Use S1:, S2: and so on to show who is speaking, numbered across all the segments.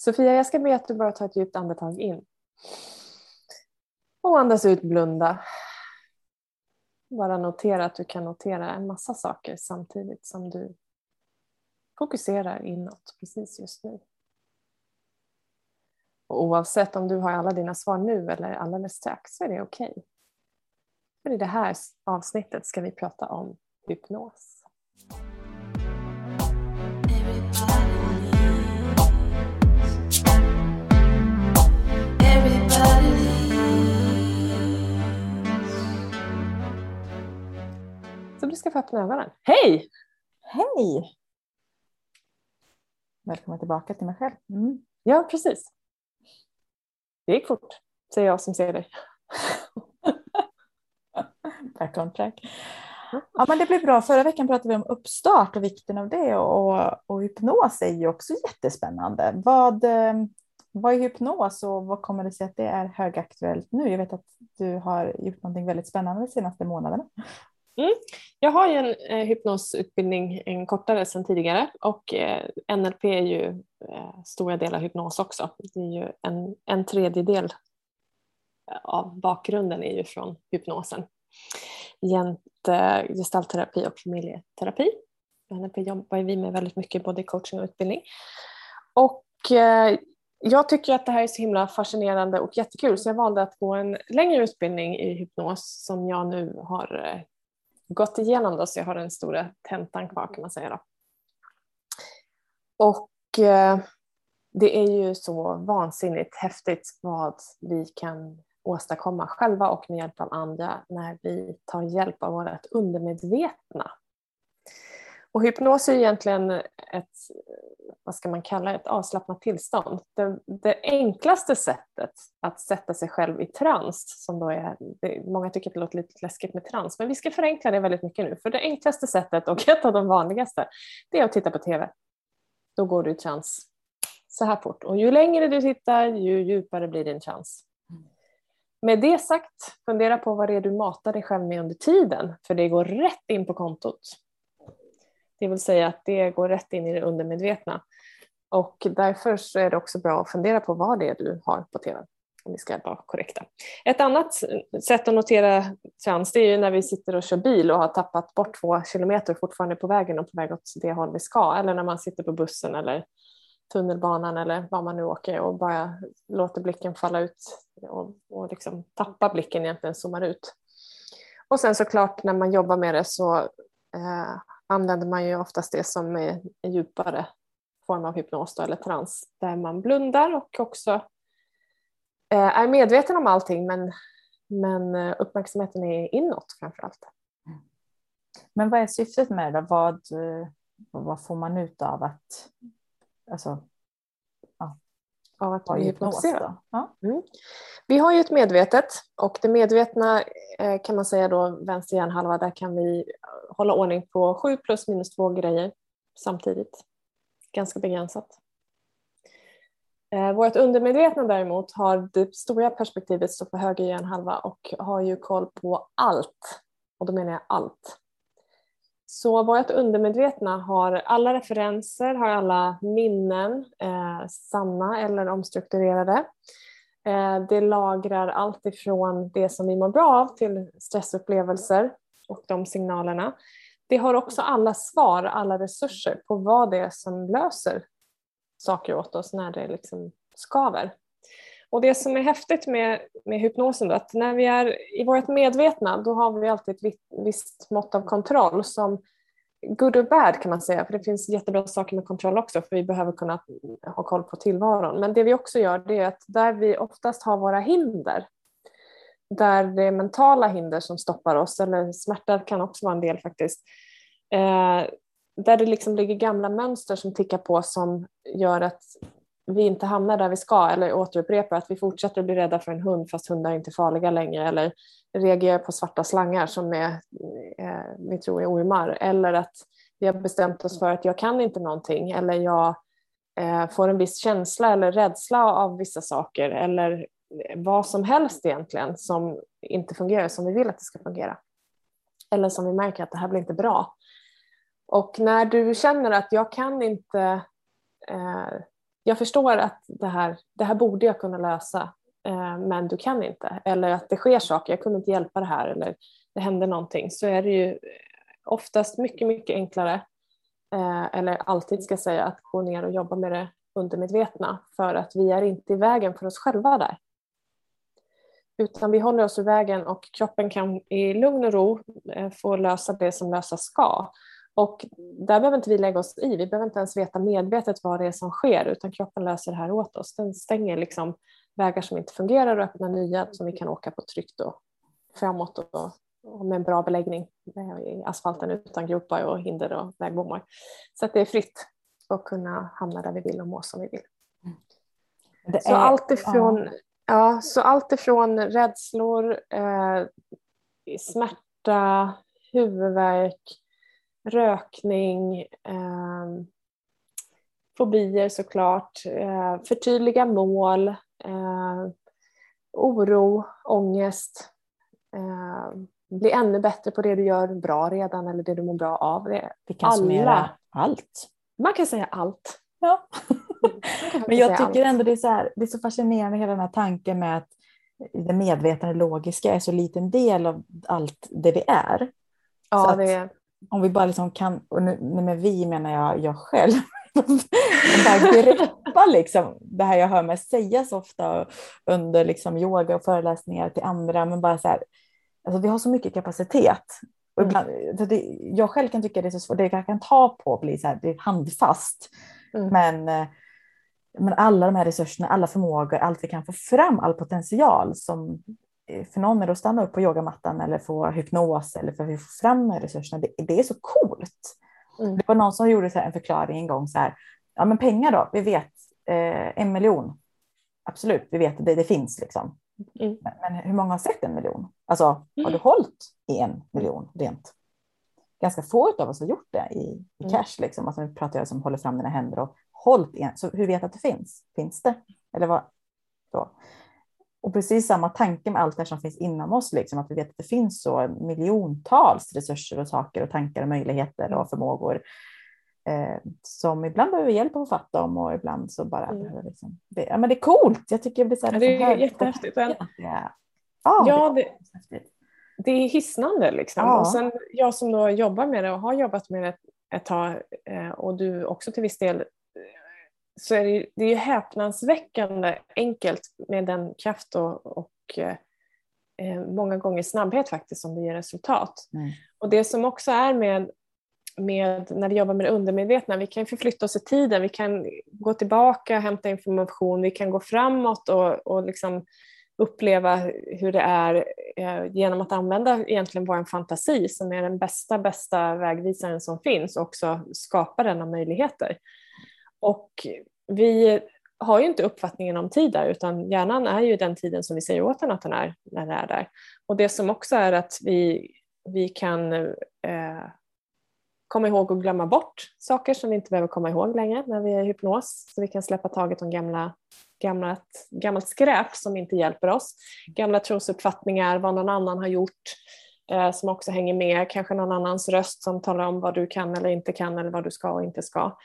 S1: Sofia, jag ska be att du bara tar ett djupt andetag in. Och andas ut, blunda. Bara notera att du kan notera en massa saker samtidigt som du fokuserar inåt precis just nu. Och oavsett om du har alla dina svar nu eller alldeles strax så är det okej. Okay. För i det här avsnittet ska vi prata om hypnos. Ska få öppna ögonen. Hej!
S2: Hej! Välkommen tillbaka till mig själv.
S1: Mm. Ja, precis. Det gick fort, säger jag som ser dig.
S2: Back on track. Ja, men det blir bra. Förra veckan pratade vi om uppstart och vikten av det och, och hypnos är ju också jättespännande. Vad, eh, vad är hypnos och vad kommer det sig att det är högaktuellt nu? Jag vet att du har gjort något väldigt spännande de senaste månaderna.
S1: Mm. Jag har ju en eh, hypnosutbildning, en kortare sedan tidigare och eh, NLP är ju eh, stora delar hypnos också. Det är ju en, en tredjedel eh, av bakgrunden är ju från hypnosen jämte eh, gestaltterapi och familjeterapi. NLP jobbar vi med väldigt mycket både coaching och utbildning. Och eh, jag tycker att det här är så himla fascinerande och jättekul så jag valde att gå en längre utbildning i hypnos som jag nu har eh, gått igenom då, så jag har den stora tentan kvar kan man säga. Då. Och eh, det är ju så vansinnigt häftigt vad vi kan åstadkomma själva och med hjälp av andra när vi tar hjälp av vårt undermedvetna. Och hypnos är egentligen ett, vad ska man kalla ett avslappnat tillstånd. Det, det, enklaste sättet att sätta sig själv i trans, som då är, det, många tycker att det låter lite läskigt med trans, men vi ska förenkla det väldigt mycket nu. För det enklaste sättet och ett av de vanligaste, det är att titta på TV. Då går du i trans så här fort. Och ju längre du tittar, ju djupare blir din trans. Med det sagt, fundera på vad det är du matar dig själv med under tiden, för det går rätt in på kontot. Det vill säga att det går rätt in i det undermedvetna. Och därför så är det också bra att fundera på vad det är du har på tv. Om vi ska vara korrekta. Ett annat sätt att notera trans det är ju när vi sitter och kör bil och har tappat bort två kilometer och fortfarande på vägen och på väg åt det håll vi ska. Eller när man sitter på bussen eller tunnelbanan eller var man nu åker och bara låter blicken falla ut och, och liksom tappa blicken egentligen, zoomar ut. Och sen såklart när man jobbar med det så eh, använder man ju oftast det som är en djupare form av hypnos då, eller trans där man blundar och också eh, är medveten om allting men, men eh, uppmärksamheten är inåt framför allt.
S2: Men vad är syftet med det? Vad, eh, vad får man ut av att alltså,
S1: av att bli hypnotiserad? Ja. Mm. Vi har ju ett medvetet och det medvetna eh, kan man säga då vänster hjärnhalva, där kan vi hålla ordning på sju plus minus två grejer samtidigt. Ganska begränsat. Eh, vårt undermedvetna däremot har det stora perspektivet står på höger hjärnhalva och har ju koll på allt. Och då menar jag allt. Så vårt undermedvetna har alla referenser, har alla minnen, eh, sanna eller omstrukturerade. Eh, det lagrar allt ifrån det som vi mår bra av till stressupplevelser och de signalerna. Det har också alla svar, alla resurser på vad det är som löser saker åt oss när det liksom skaver. Och det som är häftigt med, med hypnosen är att när vi är i vårt medvetna då har vi alltid ett visst mått av kontroll som good och bad kan man säga, för det finns jättebra saker med kontroll också, för vi behöver kunna ha koll på tillvaron. Men det vi också gör det är att där vi oftast har våra hinder, där det är mentala hinder som stoppar oss, eller smärta kan också vara en del faktiskt, eh, där det liksom ligger gamla mönster som tickar på som gör att vi inte hamnar där vi ska eller återupprepar att vi fortsätter att bli rädda för en hund fast hundar är inte farliga längre eller reagerar på svarta slangar som är, eh, vi tror är ormar eller att vi har bestämt oss för att jag kan inte någonting eller jag eh, får en viss känsla eller rädsla av vissa saker eller vad som helst egentligen som inte fungerar som vi vill att det ska fungera. Eller som vi märker att det här blir inte bra. Och när du känner att jag kan inte eh, jag förstår att det här, det här borde jag kunna lösa eh, men du kan inte. Eller att det sker saker, jag kunde inte hjälpa det här eller det hände någonting. Så är det ju eh, oftast mycket, mycket enklare, eh, eller alltid ska jag säga, att gå ner och jobba med det undermedvetna för att vi är inte i vägen för oss själva där. Utan vi håller oss i vägen och kroppen kan i lugn och ro eh, få lösa det som lösas ska. Och där behöver inte vi lägga oss i, vi behöver inte ens veta medvetet vad det är som sker utan kroppen löser det här åt oss. Den stänger liksom vägar som inte fungerar och öppnar nya som vi kan åka på tryggt och framåt och, och med en bra beläggning i asfalten utan gropar och hinder och vägbommar. Så att det är fritt att kunna hamna där vi vill och må som vi vill. Är, så, allt ifrån, ja. ja. så allt ifrån rädslor, eh, smärta, huvudvärk, rökning, eh, fobier såklart, eh, förtydliga mål, eh, oro, ångest, eh, bli ännu bättre på det du gör bra redan eller det du mår bra av. Det,
S2: Vi kan Alla. summera allt.
S1: Man kan säga allt.
S2: Ja. Men jag tycker ändå det är, så här, det är så fascinerande hela den här tanken med att det medvetna och logiska är så liten del av allt det vi är.
S1: Ja, det är
S2: om vi bara liksom kan, och nu, med vi menar jag jag själv, bara greppa liksom det här jag hör mig sägas ofta under liksom yoga och föreläsningar till andra, men bara så här, alltså vi har så mycket kapacitet. Och mm. ibland, mm. det, jag själv kan tycka det är så svårt, det jag kan ta på blir så här, det är handfast. Mm. Men, eh, men alla de här resurserna, alla förmågor, allt vi kan få fram, all potential som för någon är det att stanna upp på yogamattan eller få hypnos eller för att få fram resurserna. Det, det är så coolt. Mm. Det var någon som gjorde så en förklaring en gång så här. Ja, men pengar då? Vi vet eh, en miljon. Absolut, vi vet att det, det finns liksom. Mm. Men, men, hur många har sett en miljon? Alltså, mm. har du hållit i en miljon rent? Ganska få av oss har gjort det i, i mm. cash. Liksom. Alltså, nu pratar jag som håller fram dina händer och hållit i en. Så hur vet att det finns? Finns det? Eller vad? Så. Och precis samma tanke med allt det som finns inom oss, liksom, att vi vet att det finns så miljontals resurser och saker och tankar och möjligheter och förmågor eh, som ibland behöver hjälp att fatta om och ibland så bara mm. behöver liksom, det, ja, men det är coolt. Jag tycker det blir så här,
S1: ja, det är liksom jättehäftigt. Ja, ja det, det, det är hisnande liksom. Ja. Och sen jag som då jobbar med det och har jobbat med det ett tag eh, och du också till viss del så är det, det är häpnadsväckande enkelt med den kraft och, och eh, många gånger snabbhet faktiskt som det ger resultat. Mm. Och det som också är med, med när vi jobbar med det undermedvetna, vi kan förflytta oss i tiden, vi kan gå tillbaka, hämta information, vi kan gå framåt och, och liksom uppleva hur det är eh, genom att använda egentligen vår fantasi som är den bästa, bästa vägvisaren som finns och också skapa denna möjligheter. Och vi har ju inte uppfattningen om tid där utan hjärnan är ju den tiden som vi säger åt den att den är när den är där. Och det som också är att vi, vi kan eh, komma ihåg och glömma bort saker som vi inte behöver komma ihåg längre när vi är i hypnos. Så vi kan släppa taget om gamla, gammalt, gammalt skräp som inte hjälper oss. Gamla trosuppfattningar, vad någon annan har gjort eh, som också hänger med. Kanske någon annans röst som talar om vad du kan eller inte kan eller vad du ska och inte ska.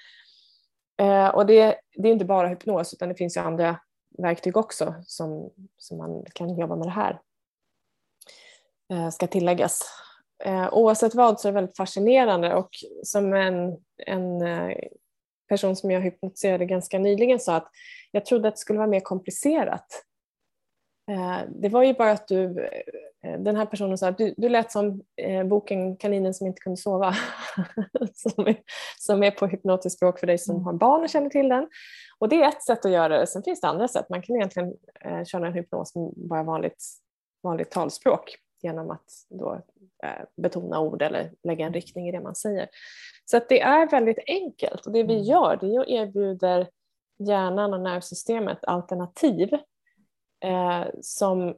S1: Eh, och det, det, är inte bara hypnos utan det finns ju andra verktyg också som, som man kan jobba med det här. Eh, ska tilläggas. Eh, oavsett vad så är det väldigt fascinerande och som en, en eh, person som jag hypnotiserade ganska nyligen sa att jag trodde att det skulle vara mer komplicerat. Eh, det var ju bara att du Eh, den här personen sa att du, du lät som eh, boken Kaninen som inte kunde sova, som, är, som är på hypnotiskt språk för dig som mm. har barn och känner till den. Och det är ett sätt att göra det, sen finns det andra sätt. Man kan egentligen köra en hypnos med bara vanligt, vanligt talspråk genom att då, betona ord eller lägga en riktning i det man säger. Så att det är väldigt enkelt och det vi mm. gör det är att erbjuda hjärnan och nervsystemet alternativ eh, som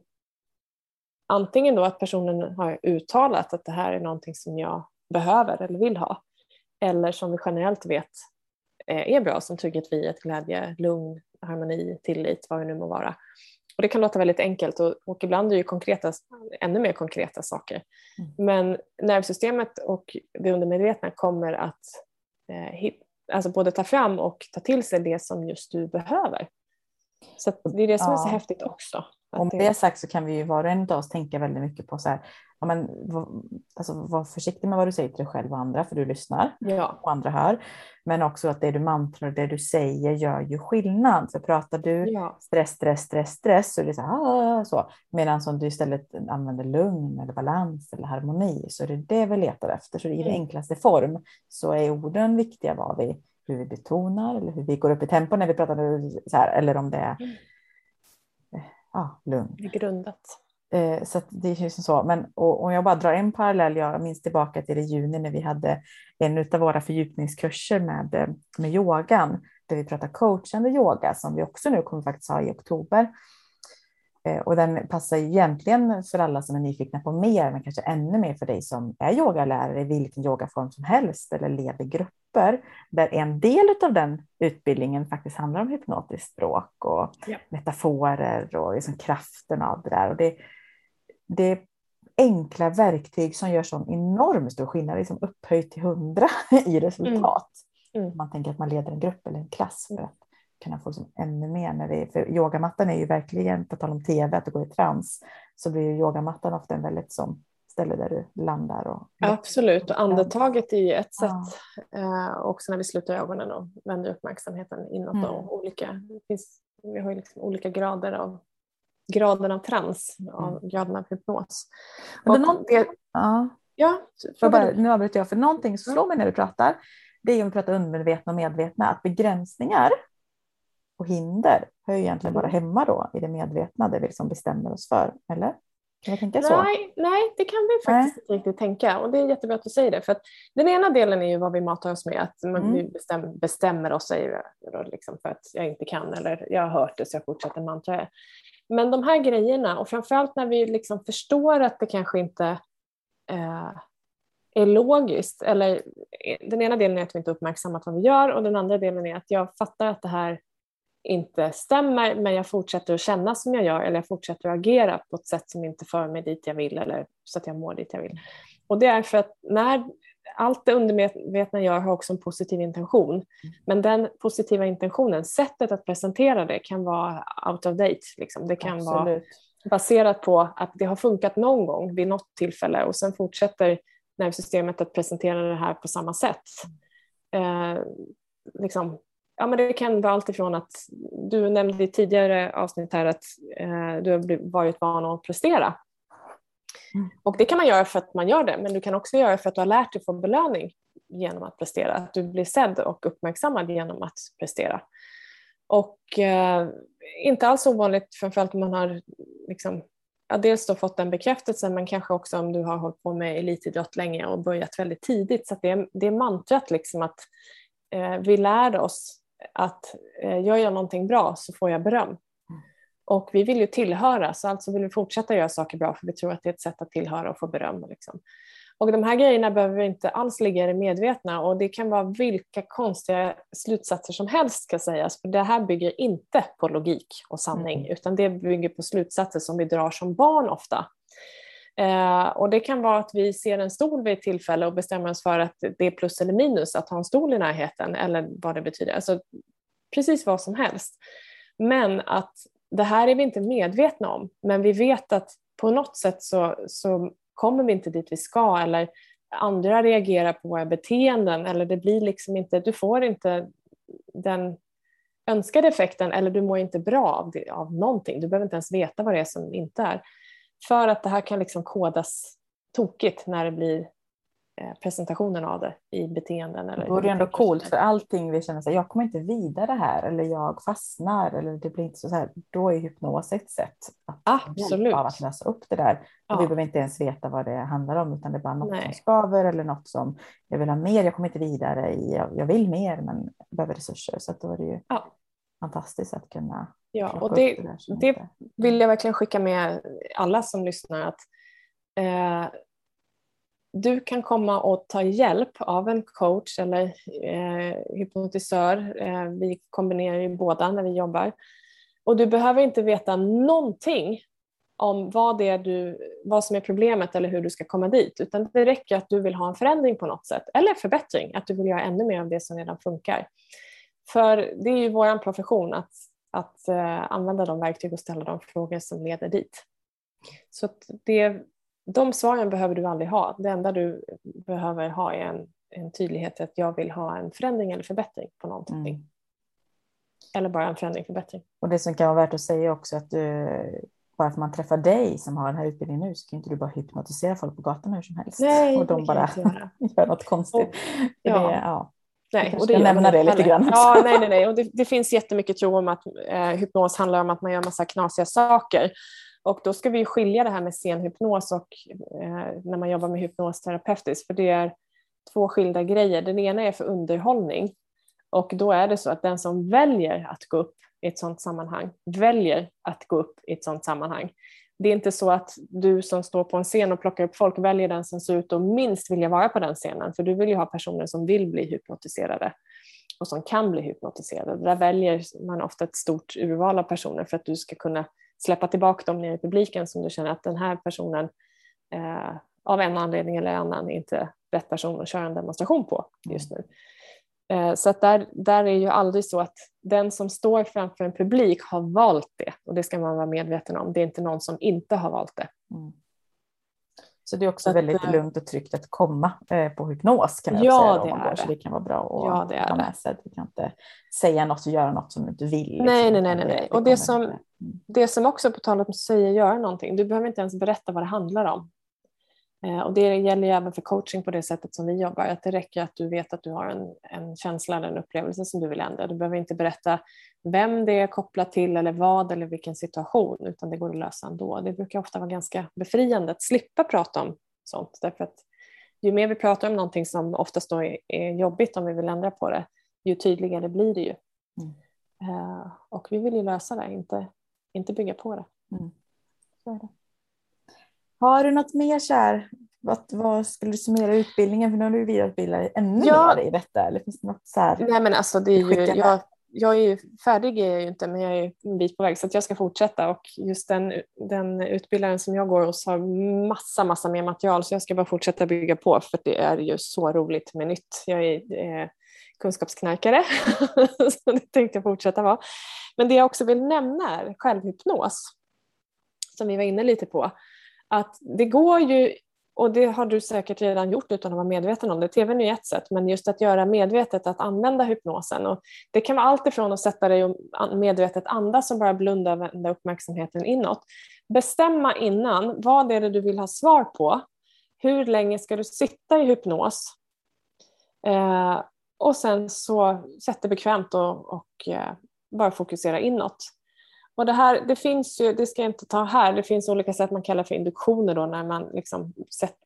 S1: antingen då att personen har uttalat att det här är någonting som jag behöver eller vill ha eller som vi generellt vet eh, är bra som trygghet, frihet, glädje, lugn, harmoni, tillit, vad det nu må vara. Och det kan låta väldigt enkelt och, och ibland är det konkreta, ännu mer konkreta saker. Mm. Men nervsystemet och det undermedvetna kommer att eh, alltså både ta fram och ta till sig det som just du behöver. Så det är det som ja. är så häftigt också.
S2: Om det är sagt så kan vi ju var och en av oss tänka väldigt mycket på så här, ja, men, alltså, var försiktig med vad du säger till dig själv och andra, för du lyssnar
S1: ja.
S2: och andra hör. Men också att det du mantrar och det du säger gör ju skillnad. Så pratar du ja. stress, stress, stress, stress så är det så här, ah, så. Medan om du istället använder lugn eller balans eller harmoni så är det det vi letar efter. Så i mm. enklaste form så är orden viktiga vad vi, hur vi betonar eller hur vi går upp i tempo när vi pratar så här, eller om det är mm. ja, lugn.
S1: Det är grundat.
S2: Eh, så det känns så. Men om jag bara drar en parallell, jag minns tillbaka till i juni när vi hade en av våra fördjupningskurser med, eh, med yogan, där vi pratar coachande yoga som vi också nu kommer faktiskt ha i oktober. Eh, och den passar egentligen för alla som är nyfikna på mer, men kanske ännu mer för dig som är yogalärare i vilken yogaform som helst eller leder grupper, där en del av den utbildningen faktiskt handlar om hypnotiskt språk och ja. metaforer och liksom kraften av det där. Och det, det är enkla verktyg som gör sån enormt stor skillnad, liksom upphöjt till hundra i resultat. Mm. Mm. Man tänker att man leder en grupp eller en klass för att kunna få liksom ännu mer. När det, för yogamattan är ju verkligen, på tal om tv, att gå i trans, så blir ju yogamattan ofta en väldigt som ställe där du landar. Och,
S1: Absolut, och andetaget är ju ett sätt. Ja. Eh, också när vi sluter ögonen och vänder uppmärksamheten inåt. Mm. Och olika, det finns, vi har ju liksom olika grader av graden av trans, av mm. graden av hypnos.
S2: Och någon, det, ja.
S1: Ja,
S2: bara, nu avbryter jag, för någonting som slår mig när du pratar, det är om vi pratar undermedvetna och medvetna, att begränsningar och hinder hör egentligen bara mm. hemma då i det medvetna, det vi liksom bestämmer oss för, eller? Kan vi tänka så?
S1: Nej, nej, det kan vi faktiskt inte riktigt tänka och det är jättebra att du säger det. För att den ena delen är ju vad vi matar oss med, att mm. vi bestäm, bestämmer oss säger jag, liksom för att jag inte kan eller jag har hört det så jag fortsätter mantra. Men de här grejerna, och framförallt när vi liksom förstår att det kanske inte eh, är logiskt, eller eh, den ena delen är att vi inte uppmärksammat vad vi gör och den andra delen är att jag fattar att det här inte stämmer men jag fortsätter att känna som jag gör eller jag fortsätter att agera på ett sätt som inte för mig dit jag vill eller så att jag mår dit jag vill. Och det är för att när allt det undermedvetna gör har också en positiv intention. Men den positiva intentionen, sättet att presentera det kan vara out of date. Liksom. Det kan Absolut. vara baserat på att det har funkat någon gång vid något tillfälle och sen fortsätter nervsystemet att presentera det här på samma sätt. Eh, liksom, ja, men det kan vara allt ifrån att du nämnde i tidigare avsnitt här att eh, du har varit van att prestera Mm. Och det kan man göra för att man gör det, men du kan också göra för att du har lärt dig få belöning genom att prestera. Att du blir sedd och uppmärksammad genom att prestera. Och eh, inte alls ovanligt, framförallt om man har liksom, ja, dels då fått den bekräftelsen men kanske också om du har hållit på med elitidrott länge och börjat väldigt tidigt. Så det, är, det är mantrat liksom att eh, vi lär oss att eh, gör jag någonting bra så får jag beröm. Och vi vill ju tillhöra, så alltså vill vi fortsätta göra saker bra för vi tror att det är ett sätt att tillhöra och få beröm. Liksom. Och de här grejerna behöver inte alls ligga i det medvetna och det kan vara vilka konstiga slutsatser som helst ska sägas. För det här bygger inte på logik och sanning mm. utan det bygger på slutsatser som vi drar som barn ofta. Eh, och det kan vara att vi ser en stol vid ett tillfälle och bestämmer oss för att det är plus eller minus att ha en stol i närheten eller vad det betyder. Alltså, precis vad som helst. Men att det här är vi inte medvetna om, men vi vet att på något sätt så, så kommer vi inte dit vi ska eller andra reagerar på våra beteenden eller det blir liksom inte, du får inte den önskade effekten eller du mår inte bra av, det, av någonting. Du behöver inte ens veta vad det är som inte är. För att det här kan liksom kodas tokigt när det blir Eh, presentationen av det i beteenden. Eller
S2: det vore ändå coolt för allting vi känner att jag kommer inte vidare här eller jag fastnar eller det blir inte så här. Då är hypnos ett sätt att,
S1: Absolut.
S2: av att lösa upp det där. Ja. vi behöver inte ens veta vad det handlar om utan det är bara något Nej. som skaver eller något som jag vill ha mer. Jag kommer inte vidare i. Jag, jag vill mer men behöver resurser så att då är det ju ja. Fantastiskt att kunna.
S1: Ja, och det, det, det vill jag verkligen skicka med alla som lyssnar att eh, du kan komma och ta hjälp av en coach eller eh, hypnotisör. Eh, vi kombinerar ju båda när vi jobbar. Och du behöver inte veta någonting om vad, det är du, vad som är problemet eller hur du ska komma dit, utan det räcker att du vill ha en förändring på något sätt, eller förbättring, att du vill göra ännu mer av det som redan funkar. För det är ju vår profession att, att uh, använda de verktyg och ställa de frågor som leder dit. Så det, de svaren behöver du aldrig ha. Det enda du behöver ha är en, en tydlighet att jag vill ha en förändring eller förbättring på någonting. Mm. Eller bara en förändring, förbättring.
S2: Och det som kan vara värt att säga också att du, bara för att man träffar dig som har den här utbildningen nu så kan inte du bara hypnotisera folk på gatan hur som helst.
S1: Nej,
S2: och de bara gör något konstigt. Och,
S1: ja.
S2: Det, ja.
S1: Nej,
S2: och det nämna det lite grann.
S1: Ja, nej, nej, nej. Och det, det finns jättemycket tro om att eh, hypnos handlar om att man gör massa knasiga saker. Och då ska vi skilja det här med scenhypnos och eh, när man jobbar med hypnos terapeutiskt, för det är två skilda grejer. Den ena är för underhållning och då är det så att den som väljer att gå upp i ett sådant sammanhang väljer att gå upp i ett sådant sammanhang. Det är inte så att du som står på en scen och plockar upp folk väljer den som ser ut att minst vilja vara på den scenen, för du vill ju ha personer som vill bli hypnotiserade och som kan bli hypnotiserade. Där väljer man ofta ett stort urval av personer för att du ska kunna släppa tillbaka dem ner i publiken som du känner att den här personen eh, av en anledning eller annan inte rätt person att köra en demonstration på just nu. Eh, så att där, där är ju aldrig så att den som står framför en publik har valt det och det ska man vara medveten om. Det är inte någon som inte har valt det. Mm.
S2: Så det är också att, väldigt äh, lugnt och tryggt att komma eh, på hypnos kan jag ja, säga. Man går, det. Så det kan vara bra att ja, ha med sig. Du kan inte säga något och göra något som du inte vill. Liksom.
S1: Nej, nej, nej. nej, nej. Och det som, mm. det som också på tal om att säga göra någonting, du behöver inte ens berätta vad det handlar om. Eh, och det gäller ju även för coaching på det sättet som vi jobbar, att det räcker att du vet att du har en, en känsla eller en upplevelse som du vill ändra. Du behöver inte berätta vem det är kopplat till eller vad eller vilken situation, utan det går att lösa ändå. Det brukar ofta vara ganska befriande att slippa prata om sånt, därför att ju mer vi pratar om någonting som oftast då är, jobbigt om vi vill ändra på det, ju tydligare blir det ju. Mm. Uh, och vi vill ju lösa det, inte, inte bygga på det. Mm.
S2: Så är det. Har du något mer kär? Vad, vad skulle du summera utbildningen? För nu har du vidareutbildat dig ännu ja. mer i detta. Eller finns det något så här?
S1: Nej men alltså det är ju, jag, jag är ju färdig är jag ju inte men jag är en bit på väg så jag ska fortsätta och just den, den utbildaren som jag går hos har massa massa mer material så jag ska bara fortsätta bygga på för det är ju så roligt med nytt. Jag är eh, kunskapsknarkare så det tänkte jag fortsätta vara. Men det jag också vill nämna är självhypnos som vi var inne lite på att det går ju, och det har du säkert redan gjort utan att vara medveten om det, tvn är ett sätt, men just att göra medvetet att använda hypnosen. Och det kan vara allt ifrån att sätta dig och medvetet andas och bara blunda och vända uppmärksamheten inåt. Bestämma innan, vad är det du vill ha svar på? Hur länge ska du sitta i hypnos? Eh, och sen så sätt dig bekvämt och, och eh, bara fokusera inåt. Och det, här, det finns ju, det ska jag inte ta här, det finns olika sätt man kallar för induktioner då när man liksom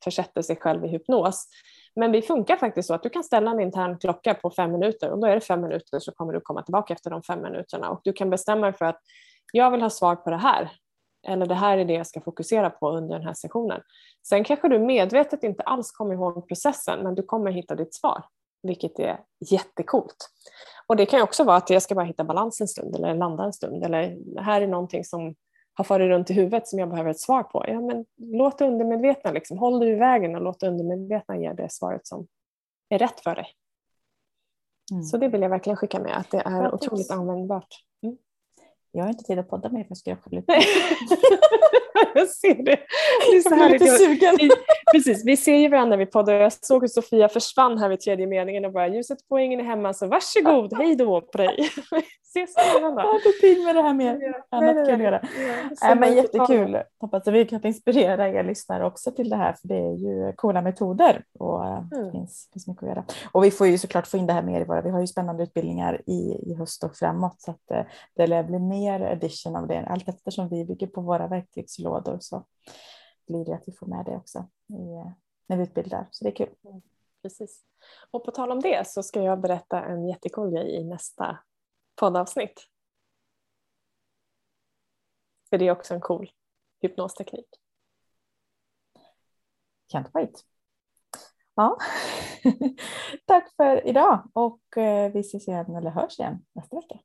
S1: försätter sig själv i hypnos. Men vi funkar faktiskt så att du kan ställa en intern klocka på fem minuter och då är det fem minuter så kommer du komma tillbaka efter de fem minuterna och du kan bestämma dig för att jag vill ha svar på det här eller det här är det jag ska fokusera på under den här sessionen. Sen kanske du medvetet inte alls kommer ihåg processen men du kommer hitta ditt svar vilket är jättekult. Och det kan också vara att jag ska bara hitta balans en stund eller landa en stund eller här är någonting som har farit runt i huvudet som jag behöver ett svar på. Ja, men låt undermedvetna, liksom, håll dig i vägen och låt undermedvetna ge det svaret som är rätt för dig. Mm. Så det vill jag verkligen skicka med, att det är otroligt användbart.
S2: Jag har inte tid att podda mer för jag ska jobba lite.
S1: jag ser det. Det är så jag lite sugen. Vi, precis, vi ser ju varandra när vi poddar. Jag såg hur Sofia försvann här vid tredje meningen och bara ljuset på ingen är hemma så varsågod, hej då på dig. Ses
S2: varandra. Jag har inte tid med det här mer. Annat kan jag göra. Ja, men jättekul. Hoppas att vi kan inspirera er lyssnare också till det här för det är ju coola metoder och eh, mm. det finns, finns mycket att göra. Och vi får ju såklart få in det här mer i våra, vi har ju spännande utbildningar i, i höst och framåt så att eh, det lär bli mer edition av det allt eftersom vi bygger på våra verktygslådor så blir det att vi får med det också i, när vi utbildar. Så det är kul. Mm,
S1: precis. Och på tal om det så ska jag berätta en jättecool grej i nästa poddavsnitt. För det är också en cool hypnosteknik.
S2: Can't wait. Ja. Tack för idag och eh, vi ses igen eller hörs igen nästa vecka.